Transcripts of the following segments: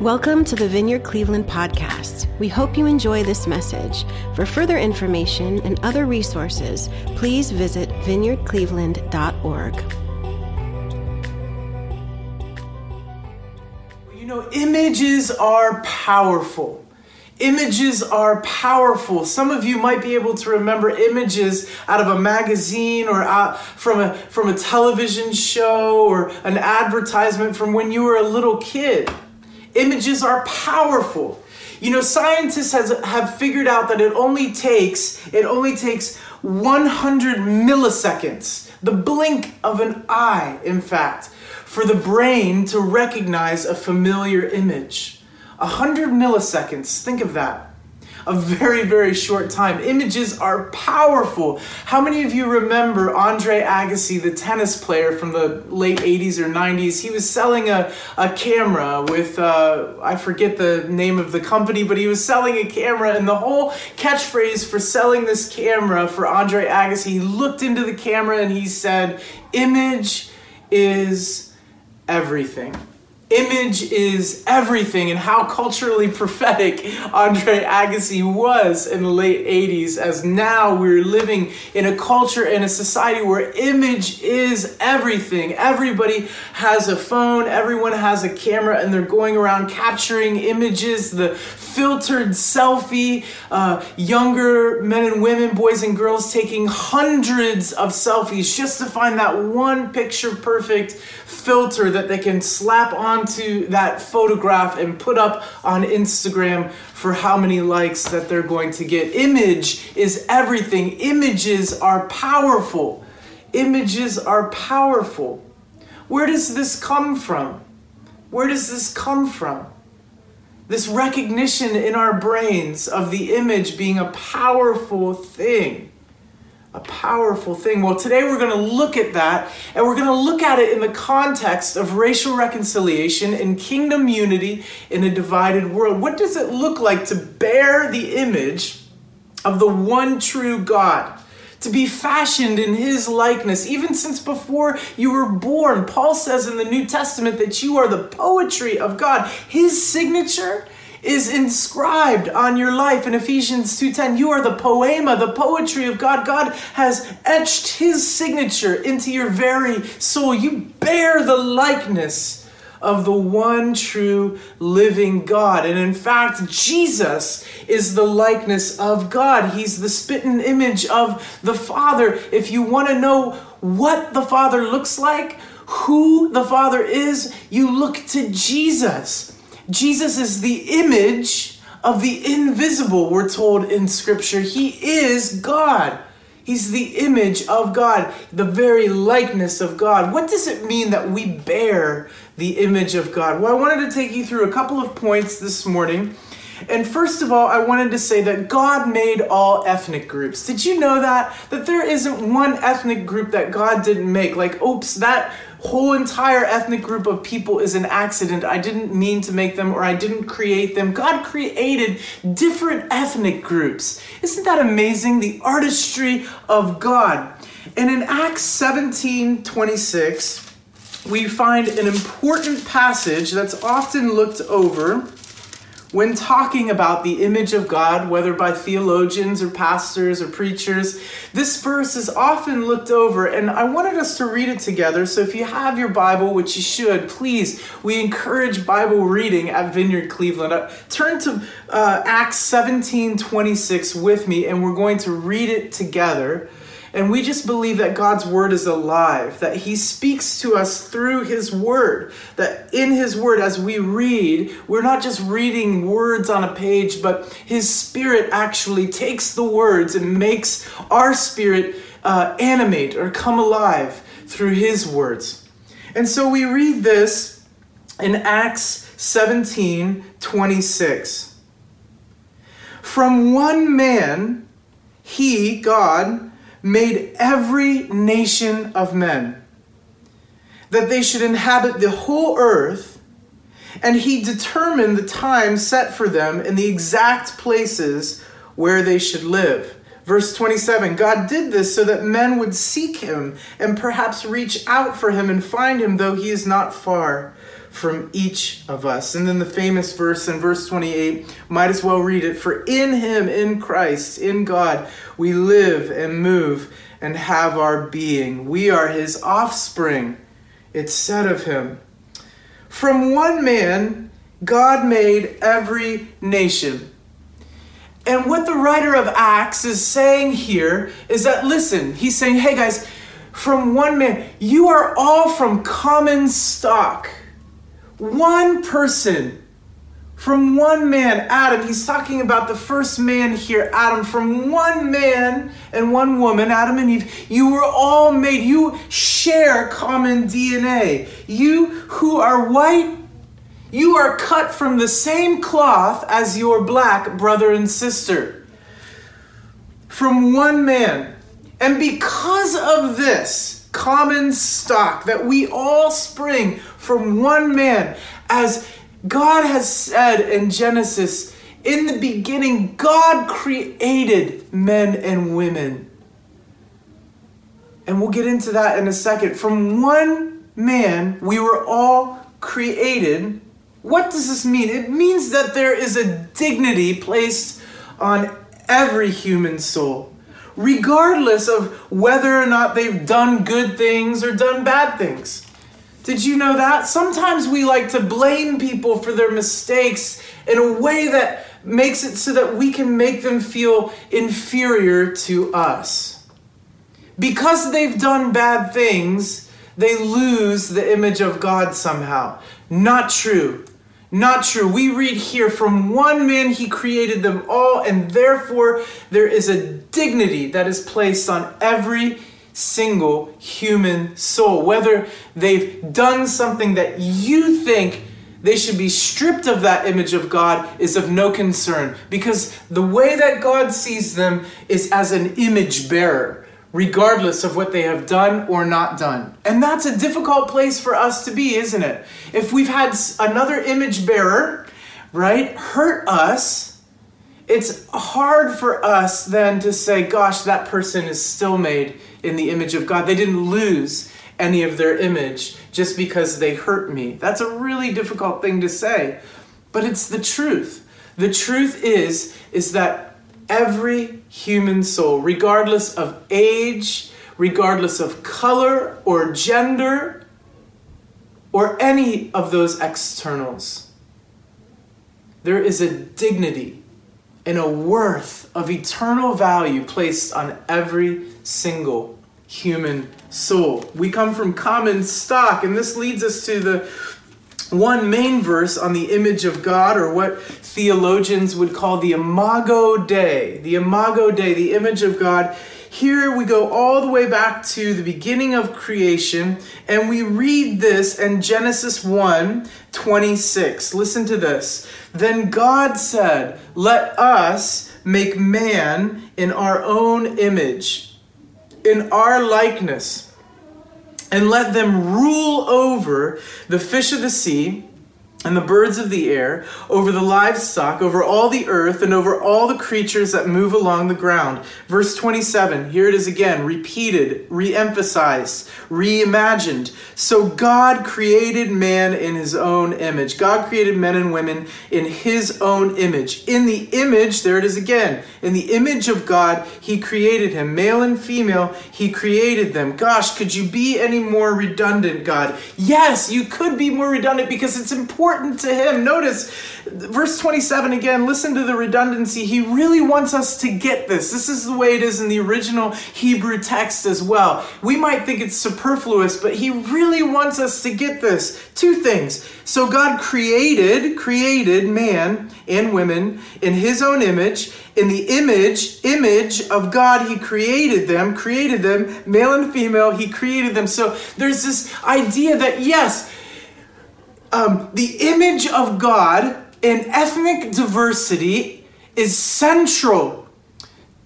Welcome to the Vineyard Cleveland podcast. We hope you enjoy this message. For further information and other resources, please visit vineyardcleveland.org. You know, images are powerful. Images are powerful. Some of you might be able to remember images out of a magazine or from a from a television show or an advertisement from when you were a little kid. Images are powerful. You know, scientists has, have figured out that it only takes it only takes 100 milliseconds, the blink of an eye, in fact, for the brain to recognize a familiar image. 100 milliseconds, think of that a very, very short time. Images are powerful. How many of you remember Andre Agassi, the tennis player from the late 80s or 90s? He was selling a, a camera with, uh, I forget the name of the company, but he was selling a camera, and the whole catchphrase for selling this camera for Andre Agassi, he looked into the camera and he said, Image is everything image is everything and how culturally prophetic Andre Agassi was in the late 80s as now we're living in a culture and a society where image is everything. Everybody has a phone, everyone has a camera and they're going around capturing images, the filtered selfie, uh, younger men and women, boys and girls taking hundreds of selfies just to find that one picture perfect filter that they can slap onto that photograph and put up on Instagram for how many likes that they're going to get. Image is everything, images are powerful. Images are powerful. Where does this come from? Where does this come from? This recognition in our brains of the image being a powerful thing a powerful thing. Well, today we're going to look at that, and we're going to look at it in the context of racial reconciliation and kingdom unity in a divided world. What does it look like to bear the image of the one true God? To be fashioned in his likeness, even since before you were born. Paul says in the New Testament that you are the poetry of God. His signature is inscribed on your life in Ephesians 2:10. You are the poema, the poetry of God. God has etched his signature into your very soul. You bear the likeness of the one true living God. And in fact, Jesus is the likeness of God. He's the spitting image of the Father. If you want to know what the Father looks like, who the Father is, you look to Jesus. Jesus is the image of the invisible, we're told in Scripture. He is God. He's the image of God, the very likeness of God. What does it mean that we bear the image of God? Well, I wanted to take you through a couple of points this morning. And first of all, I wanted to say that God made all ethnic groups. Did you know that? That there isn't one ethnic group that God didn't make. Like, oops, that whole entire ethnic group of people is an accident. I didn't mean to make them or I didn't create them. God created different ethnic groups. Isn't that amazing? The artistry of God. And in Acts 17 26, we find an important passage that's often looked over when talking about the image of God, whether by theologians or pastors or preachers, this verse is often looked over, and I wanted us to read it together. So if you have your Bible, which you should, please, we encourage Bible reading at Vineyard Cleveland. Uh, turn to uh, Acts 17 26 with me, and we're going to read it together. And we just believe that God's word is alive, that he speaks to us through his word, that in his word, as we read, we're not just reading words on a page, but his spirit actually takes the words and makes our spirit uh, animate or come alive through his words. And so we read this in Acts 17 26. From one man, he, God, made every nation of men, that they should inhabit the whole earth, and he determined the time set for them and the exact places where they should live. Verse 27 God did this so that men would seek him and perhaps reach out for him and find him, though he is not far from each of us. And then the famous verse in verse 28, might as well read it For in him, in Christ, in God, we live and move and have our being. We are his offspring, it's said of him. From one man, God made every nation and what the writer of Acts is saying here is that, listen, he's saying, hey guys, from one man, you are all from common stock. One person. From one man, Adam, he's talking about the first man here, Adam. From one man and one woman, Adam and Eve, you were all made. You share common DNA. You who are white you are cut from the same cloth as your black brother and sister. From one man. And because of this common stock that we all spring from one man, as God has said in Genesis, in the beginning, God created men and women. And we'll get into that in a second. From one man, we were all created what does this mean? It means that there is a dignity placed on every human soul, regardless of whether or not they've done good things or done bad things. Did you know that? Sometimes we like to blame people for their mistakes in a way that makes it so that we can make them feel inferior to us. Because they've done bad things, they lose the image of God somehow. Not true. Not true. We read here from one man he created them all, and therefore there is a dignity that is placed on every single human soul. Whether they've done something that you think they should be stripped of that image of God is of no concern because the way that God sees them is as an image bearer regardless of what they have done or not done. And that's a difficult place for us to be, isn't it? If we've had another image bearer, right, hurt us, it's hard for us then to say, gosh, that person is still made in the image of God. They didn't lose any of their image just because they hurt me. That's a really difficult thing to say, but it's the truth. The truth is is that every human soul, regardless of age, regardless of color or gender, or any of those externals. There is a dignity and a worth of eternal value placed on every single human soul. We come from common stock, and this leads us to the one main verse on the image of God, or what theologians would call the imago Dei, the imago Dei, the image of God. Here we go all the way back to the beginning of creation, and we read this in Genesis 1 26. Listen to this. Then God said, Let us make man in our own image, in our likeness and let them rule over the fish of the sea and the birds of the air, over the livestock, over all the earth, and over all the creatures that move along the ground. Verse 27, here it is again, repeated, re emphasized, reimagined. So God created man in his own image. God created men and women in his own image. In the image, there it is again, in the image of God, he created him. Male and female, he created them. Gosh, could you be any more redundant, God? Yes, you could be more redundant because it's important important to him. Notice verse 27 again, listen to the redundancy. He really wants us to get this. This is the way it is in the original Hebrew text as well. We might think it's superfluous, but he really wants us to get this. Two things. So God created, created man and women in his own image. In the image, image of God, he created them, created them, male and female, he created them. So there's this idea that yes, um, the image of God in ethnic diversity is central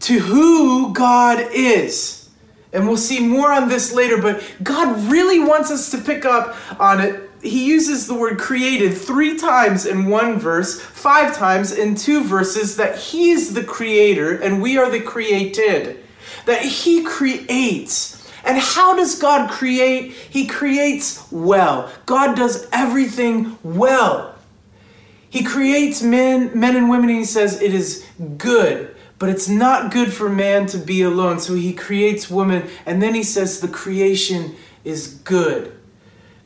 to who God is. And we'll see more on this later, but God really wants us to pick up on it he uses the word created three times in one verse, five times in two verses, that he is the creator and we are the created. That he creates. And how does God create? He creates well. God does everything well. He creates men, men and women, and he says it is good. But it's not good for man to be alone. So he creates woman, and then he says the creation is good.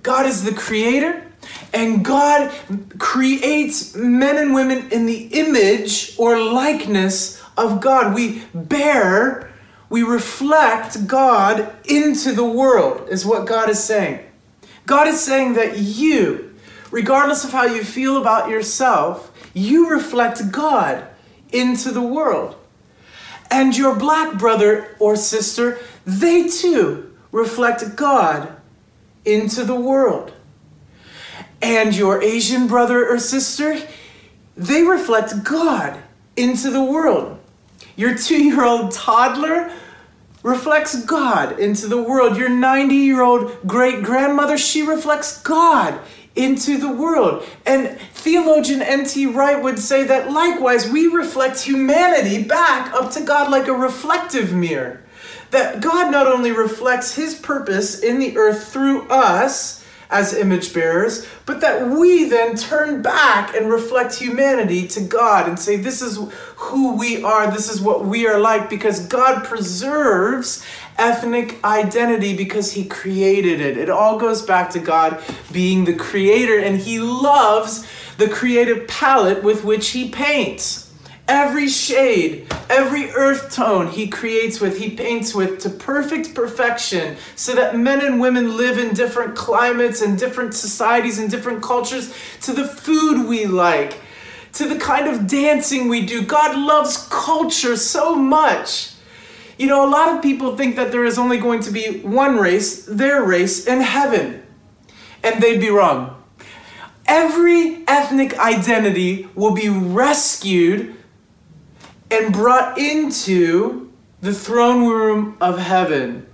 God is the creator, and God creates men and women in the image or likeness of God. We bear, we reflect God into the world, is what God is saying. God is saying that you, regardless of how you feel about yourself, you reflect God into the world. And your black brother or sister, they too reflect God into the world. And your Asian brother or sister, they reflect God into the world. Your two year old toddler reflects God into the world. Your 90 year old great grandmother, she reflects God into the world. And theologian N.T. Wright would say that likewise, we reflect humanity back up to God like a reflective mirror that God not only reflects his purpose in the earth through us as image bearers, but that we then turn back and reflect humanity to God and say, This is who we are, this is what we are like, because God preserves ethnic identity because he created it. It all goes back to God being the creator, and he loves the creative palette with which he paints. Every shade, every earth tone he creates with, he paints with to perfect perfection so that men and women live in different climates and different societies and different cultures, to the food we like, to the kind of dancing we do. God loves culture so much. You know, a lot of people think that there is only going to be one race, their race, in heaven. And they'd be wrong. Every ethnic identity will be rescued and brought into the throne room of heaven.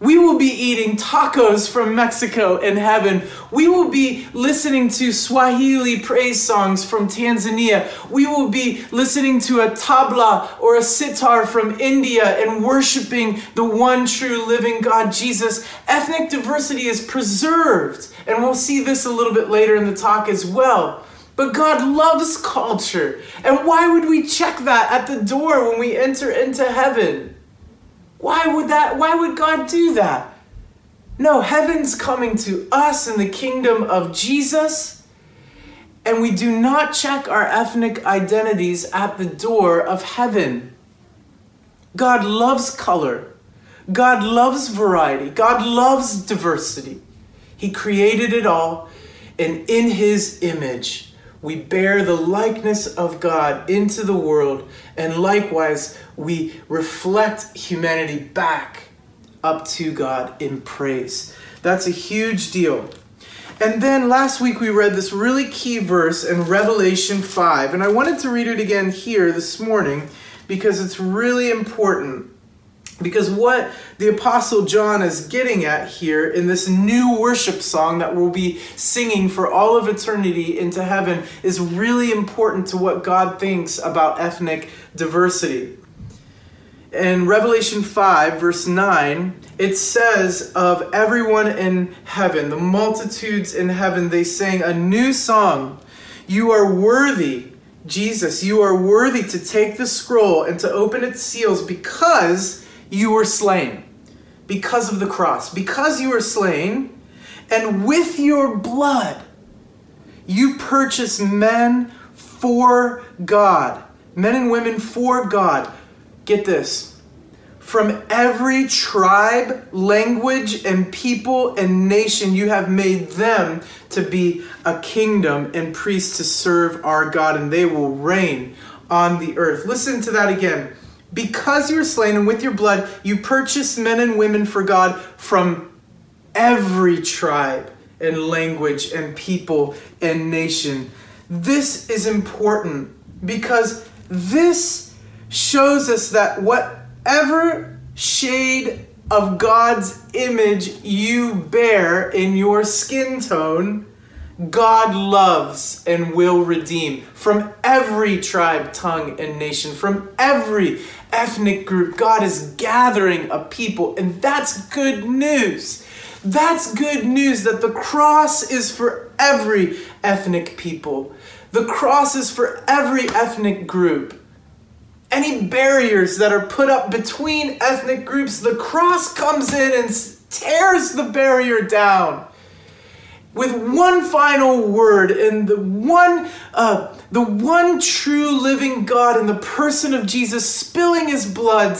We will be eating tacos from Mexico in heaven. We will be listening to Swahili praise songs from Tanzania. We will be listening to a tabla or a sitar from India and worshiping the one true living God, Jesus. Ethnic diversity is preserved, and we'll see this a little bit later in the talk as well. But God loves culture. And why would we check that at the door when we enter into heaven? Why would that why would God do that? No, heaven's coming to us in the kingdom of Jesus. And we do not check our ethnic identities at the door of heaven. God loves color. God loves variety. God loves diversity. He created it all, and in His image, we bear the likeness of God into the world, and likewise, we reflect humanity back up to God in praise. That's a huge deal. And then last week we read this really key verse in Revelation 5, and I wanted to read it again here this morning because it's really important because what the Apostle John is getting at here in this new worship song that we'll be singing for all of eternity into heaven is really important to what God thinks about ethnic diversity. In Revelation 5, verse 9, it says of everyone in heaven, the multitudes in heaven, they sang a new song. You are worthy, Jesus, you are worthy to take the scroll and to open its seals because you were slain because of the cross, because you were slain, and with your blood you purchase men for God, men and women for God. Get this from every tribe, language, and people and nation, you have made them to be a kingdom and priests to serve our God, and they will reign on the earth. Listen to that again because you were slain and with your blood you purchased men and women for God from every tribe and language and people and nation. This is important because this shows us that whatever shade of God's image you bear in your skin tone, God loves and will redeem from every tribe, tongue, and nation, from every ethnic group. God is gathering a people, and that's good news. That's good news that the cross is for every ethnic people. The cross is for every ethnic group. Any barriers that are put up between ethnic groups, the cross comes in and tears the barrier down with one final word and the one uh, the one true living god in the person of jesus spilling his blood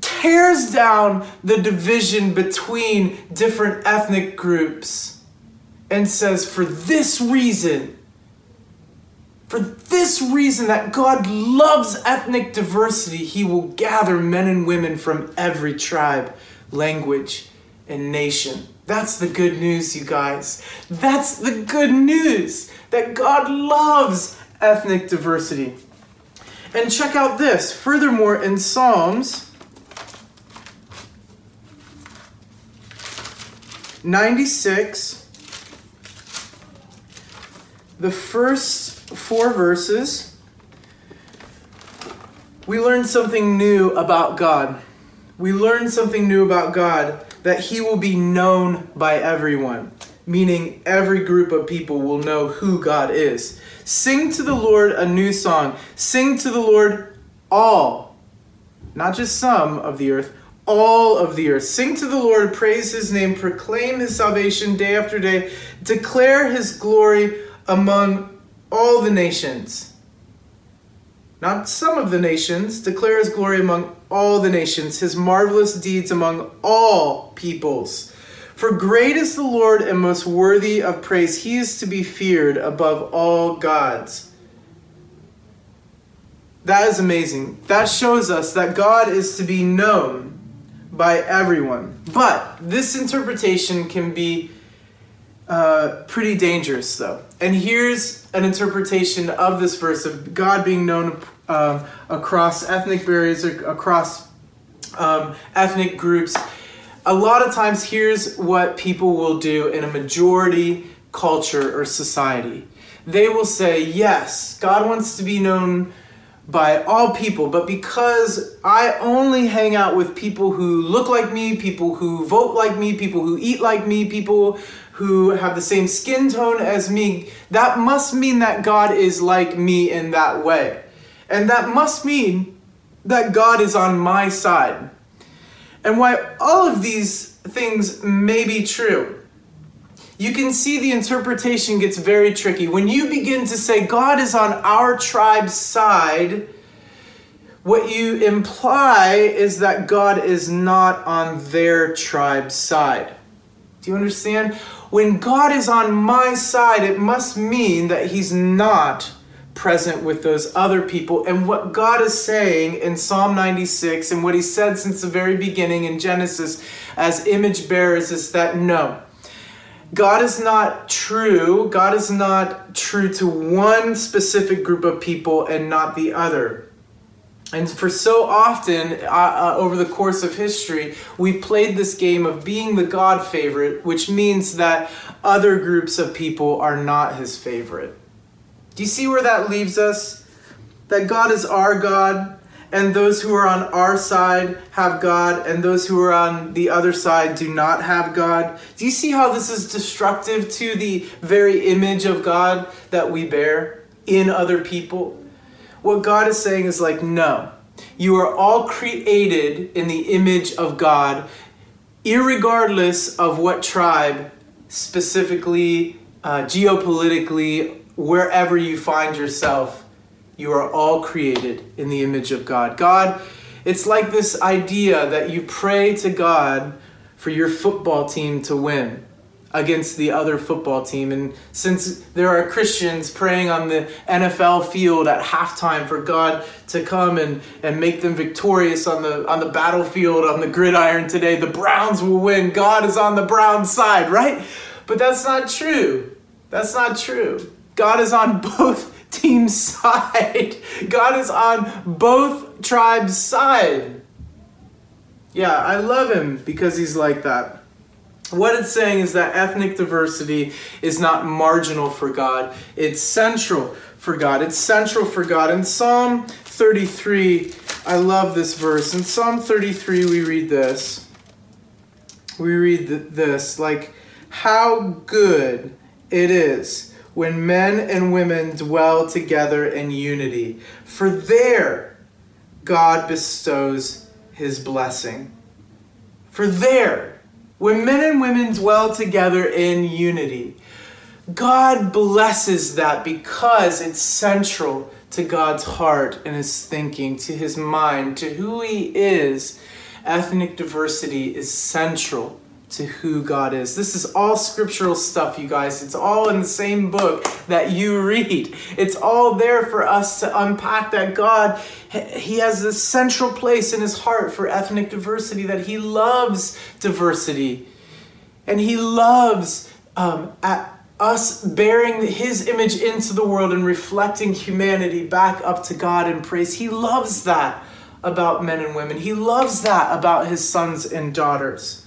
tears down the division between different ethnic groups and says for this reason for this reason that god loves ethnic diversity he will gather men and women from every tribe language and nation that's the good news, you guys. That's the good news that God loves ethnic diversity. And check out this. Furthermore, in Psalms 96, the first four verses, we learn something new about God. We learn something new about God that he will be known by everyone, meaning every group of people will know who God is. Sing to the Lord a new song. Sing to the Lord all, not just some of the earth, all of the earth. Sing to the Lord, praise his name, proclaim his salvation day after day, declare his glory among all the nations. Not some of the nations, declare his glory among all the nations, his marvelous deeds among all peoples. For great is the Lord and most worthy of praise. He is to be feared above all gods. That is amazing. That shows us that God is to be known by everyone. But this interpretation can be uh, pretty dangerous, though. And here's an interpretation of this verse of God being known um, across ethnic barriers, across um, ethnic groups. A lot of times, here's what people will do in a majority culture or society they will say, Yes, God wants to be known by all people, but because I only hang out with people who look like me, people who vote like me, people who eat like me, people who have the same skin tone as me, that must mean that God is like me in that way. And that must mean that God is on my side. And while all of these things may be true, you can see the interpretation gets very tricky. When you begin to say God is on our tribe's side, what you imply is that God is not on their tribe's side. Do you understand? When God is on my side, it must mean that He's not present with those other people. And what God is saying in Psalm 96 and what He said since the very beginning in Genesis as image bearers is that no, God is not true. God is not true to one specific group of people and not the other. And for so often uh, uh, over the course of history, we played this game of being the God favorite, which means that other groups of people are not his favorite. Do you see where that leaves us? That God is our God, and those who are on our side have God, and those who are on the other side do not have God. Do you see how this is destructive to the very image of God that we bear in other people? What God is saying is like, no, you are all created in the image of God, regardless of what tribe, specifically, uh, geopolitically, wherever you find yourself, you are all created in the image of God. God, it's like this idea that you pray to God for your football team to win against the other football team. And since there are Christians praying on the NFL field at halftime for God to come and, and make them victorious on the on the battlefield, on the gridiron today, the Browns will win. God is on the Browns side, right? But that's not true. That's not true. God is on both teams' side. God is on both tribes' side. Yeah, I love him because he's like that. what it's saying is that ethnic diversity is not marginal for God, it's central for God. It's central for God. In Psalm 33, I love this verse. In Psalm 33, we read this. We read this like, How good it is when men and women dwell together in unity, for there God bestows his blessing. For there, when men and women dwell together in unity, God blesses that because it's central to God's heart and his thinking, to his mind, to who he is. Ethnic diversity is central to who God is. This is all scriptural stuff, you guys. It's all in the same book that you read. It's all there for us to unpack that God, He has this central place in His heart for ethnic diversity, that He loves diversity. And He loves um, us bearing His image into the world and reflecting humanity back up to God in praise. He loves that about men and women, He loves that about His sons and daughters.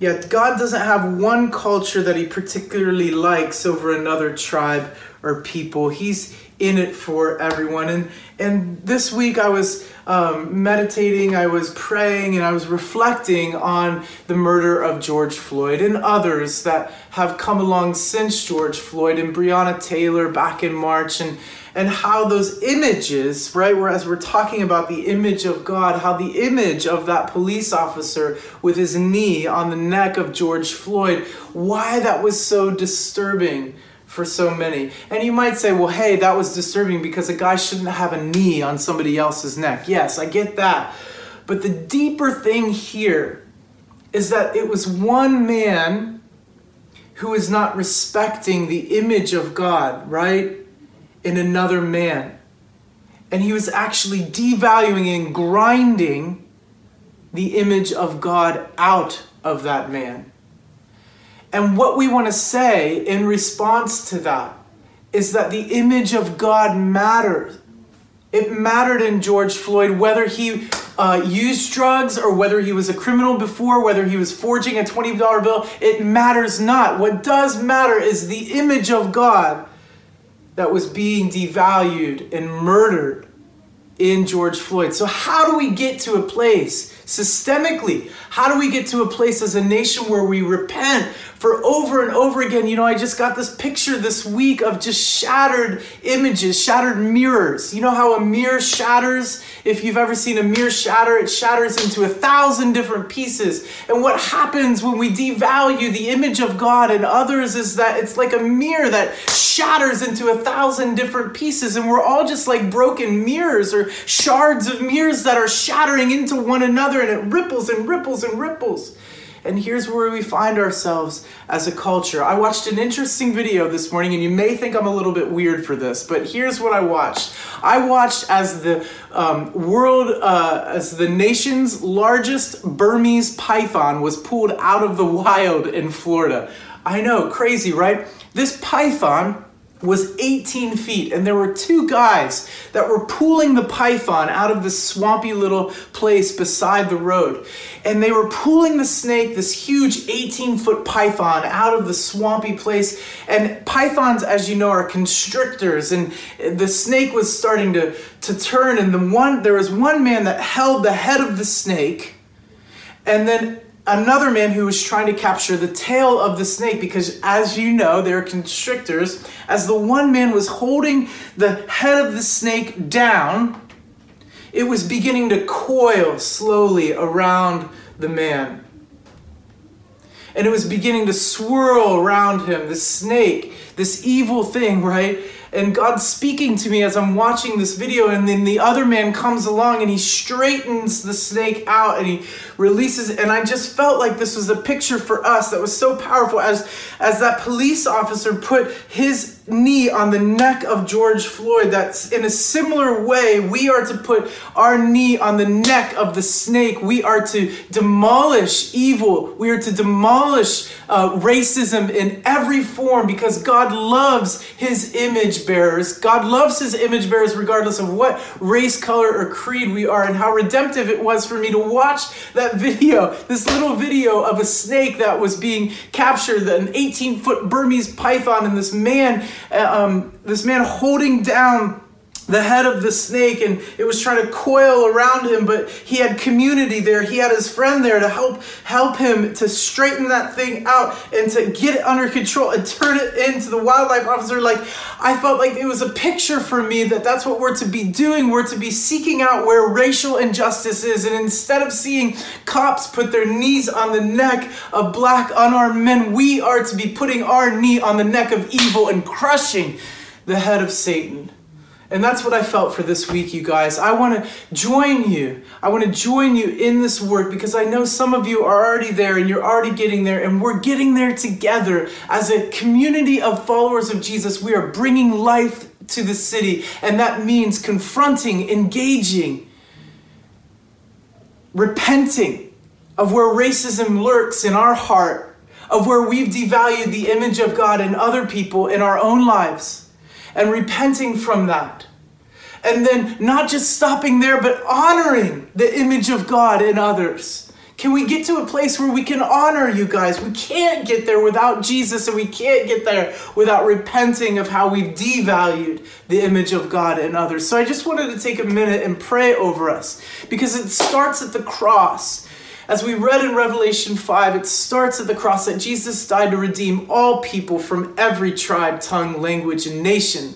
Yet God doesn't have one culture that he particularly likes over another tribe or people. He's in it for everyone. And and this week I was um, meditating, I was praying, and I was reflecting on the murder of George Floyd and others that have come along since George Floyd and Breonna Taylor back in March and and how those images, right, whereas we're talking about the image of God, how the image of that police officer with his knee on the neck of George Floyd, why that was so disturbing for so many. And you might say, well, hey, that was disturbing because a guy shouldn't have a knee on somebody else's neck. Yes, I get that. But the deeper thing here is that it was one man who is not respecting the image of God, right? in another man. And he was actually devaluing and grinding the image of God out of that man. And what we want to say in response to that is that the image of God matters. It mattered in George Floyd whether he uh, used drugs or whether he was a criminal before, whether he was forging a $20 bill. It matters not. What does matter is the image of God that was being devalued and murdered in George Floyd. So, how do we get to a place systemically? How do we get to a place as a nation where we repent for over and over again? You know, I just got this picture this week of just shattered images, shattered mirrors. You know how a mirror shatters? If you've ever seen a mirror shatter, it shatters into a thousand different pieces. And what happens when we devalue the image of God and others is that it's like a mirror that shatters into a thousand different pieces. And we're all just like broken mirrors or shards of mirrors that are shattering into one another and it ripples and ripples and ripples. And here's where we find ourselves as a culture. I watched an interesting video this morning, and you may think I'm a little bit weird for this, but here's what I watched. I watched as the um, world, uh, as the nation's largest Burmese python was pulled out of the wild in Florida. I know, crazy, right? This python was 18 feet, and there were two guys that were pulling the python out of this swampy little place beside the road. And they were pulling the snake, this huge 18 foot python, out of the swampy place. And pythons, as you know, are constrictors, and the snake was starting to, to turn. And the one there was one man that held the head of the snake, and then another man who was trying to capture the tail of the snake because, as you know, they're constrictors. As the one man was holding the head of the snake down, it was beginning to coil slowly around the man. And it was beginning to swirl around him, the snake, this evil thing, right? And God's speaking to me as I'm watching this video, and then the other man comes along and he straightens the snake out and he releases. And I just felt like this was a picture for us that was so powerful as as that police officer put his knee on the neck of George Floyd. That's in a similar way, we are to put our knee on the neck of the snake. We are to demolish evil. We are to demolish uh, racism in every form because God loves his image bearers. God loves his image bearers regardless of what race, color, or creed we are, and how redemptive it was for me to watch that video, this little video of a snake that was being captured, an 18 foot Burmese python, and this man, uh, um, this man holding down the head of the snake and it was trying to coil around him but he had community there. He had his friend there to help help him to straighten that thing out and to get it under control and turn it into the wildlife officer. Like i felt like it was a picture for me that that's what we're to be doing. We're to be seeking out where racial injustice is and instead of seeing cops put their knees on the neck of black unarmed men we are to be putting our knee on the neck of evil and crushing the head of satan and that's what I felt for this week, you guys. I want to join you. I want to join you in this work because I know some of you are already there and you're already getting there, and we're getting there together as a community of followers of Jesus. We are bringing life to the city, and that means confronting, engaging, repenting of where racism lurks in our heart, of where we've devalued the image of God in other people in our own lives and repenting from that. And then not just stopping there, but honoring the image of God in others. Can we get to a place where we can honor you guys? We can't get there without Jesus, and we can't get there without repenting of how we've devalued the image of God in others. So I just wanted to take a minute and pray over us because it starts at the cross. As we read in Revelation 5, it starts at the cross that Jesus died to redeem all people from every tribe, tongue, language, and nation.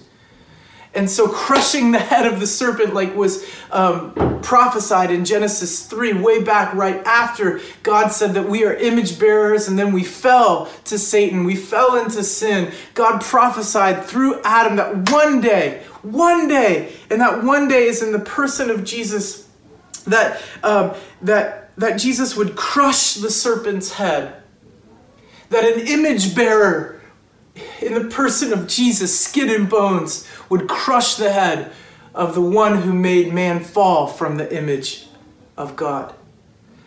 And so, crushing the head of the serpent, like was um, prophesied in Genesis 3, way back right after God said that we are image bearers, and then we fell to Satan, we fell into sin. God prophesied through Adam that one day, one day, and that one day is in the person of Jesus, that, um, that that Jesus would crush the serpent's head, that an image bearer in the person of Jesus, skin and bones, would crush the head of the one who made man fall from the image of God.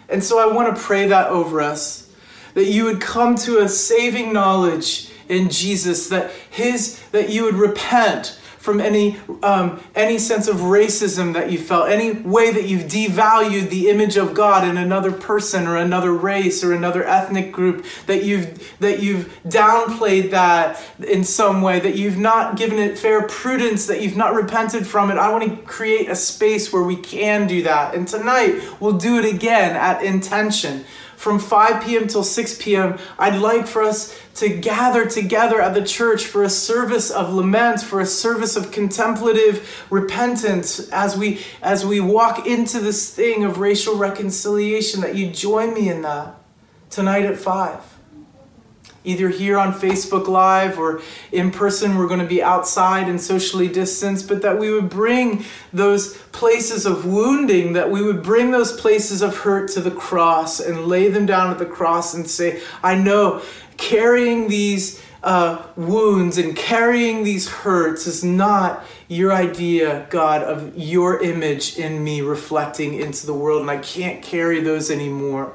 And so I want to pray that over us that you would come to a saving knowledge in Jesus that his that you would repent from any um, any sense of racism that you felt, any way that you've devalued the image of God in another person or another race or another ethnic group, that you've that you've downplayed that in some way, that you've not given it fair prudence, that you've not repented from it. I want to create a space where we can do that. And tonight we'll do it again at intention from 5 p.m. till 6 p.m., I'd like for us to gather together at the church for a service of lament, for a service of contemplative repentance as we as we walk into this thing of racial reconciliation that you join me in that tonight at 5 either here on Facebook Live or in person. We're going to be outside and socially distanced, but that we would bring those places of wounding, that we would bring those places of hurt to the cross and lay them down at the cross and say, I know carrying these. Uh, wounds and carrying these hurts is not your idea, God, of your image in me reflecting into the world, and I can't carry those anymore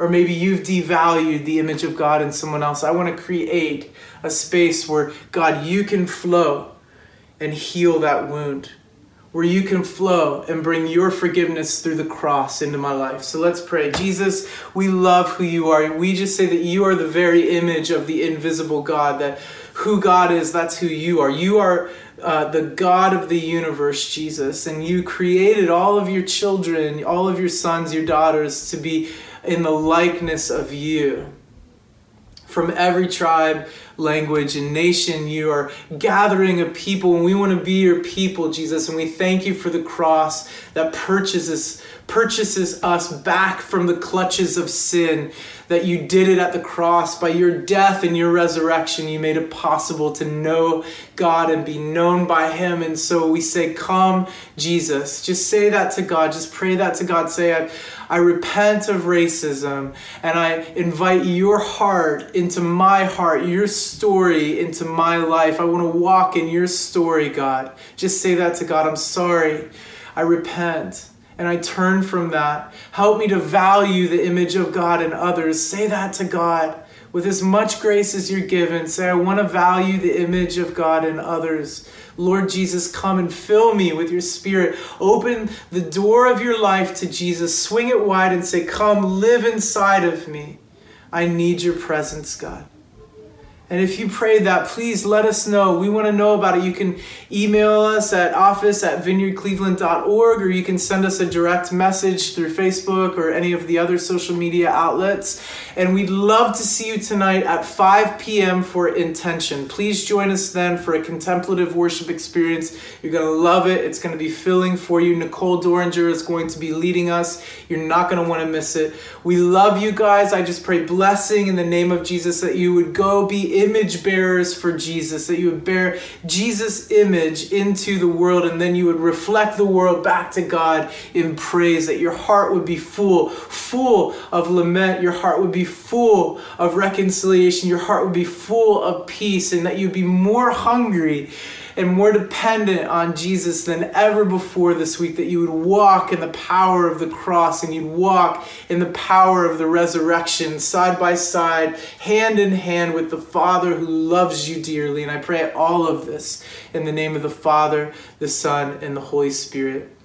or maybe you've devalued the image of God in someone else. I want to create a space where, God, you can flow and heal that wound, where you can flow and bring your forgiveness through the cross into my life. So let's pray. Jesus, we love who you are. We just say that you are the very image of the invisible God, that who God is, that's who you are. You are. Uh, the God of the universe, Jesus, and you created all of your children, all of your sons, your daughters to be in the likeness of you. From every tribe, language, and nation, you are gathering a people, and we want to be your people, Jesus. And we thank you for the cross that purchases purchases us back from the clutches of sin, that you did it at the cross. By your death and your resurrection, you made it possible to know God and be known by Him. And so we say, Come, Jesus. Just say that to God. Just pray that to God. Say, I, I repent of racism and I invite your heart into my heart, your story into my life. I want to walk in your story, God. Just say that to God. I'm sorry. I repent and I turn from that. Help me to value the image of God in others. Say that to God. with as much grace as you're given. Say, I want to value the image of God in others. Lord Jesus, come and fill me with your spirit. Open the door of your life to Jesus, swing it wide, and say, Come, live inside of me. I need your presence, God. And if you prayed that, please let us know. We want to know about it. You can email us at office at vineyardcleveland.org or you can send us a direct message through Facebook or any of the other social media outlets. And we'd love to see you tonight at 5 p.m. for Intention. Please join us then for a contemplative worship experience. You're going to love it. It's going to be filling for you. Nicole Doringer is going to be leading us. You're not going to want to miss it. We love you guys. I just pray blessing in the name of Jesus that you would go be image bearers for Jesus, that you would bear Jesus' image into the world and then you would reflect the world back to God in praise, that your heart would be full, full of lament, your heart would be full of reconciliation, your heart would be full of peace, and that you'd be more hungry and more dependent on Jesus than ever before this week, that you would walk in the power of the cross and you'd walk in the power of the resurrection side by side, hand in hand with the Father who loves you dearly. And I pray all of this in the name of the Father, the Son, and the Holy Spirit.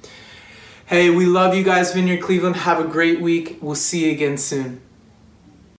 Hey, we love you guys, Vineyard Cleveland. Have a great week. We'll see you again soon.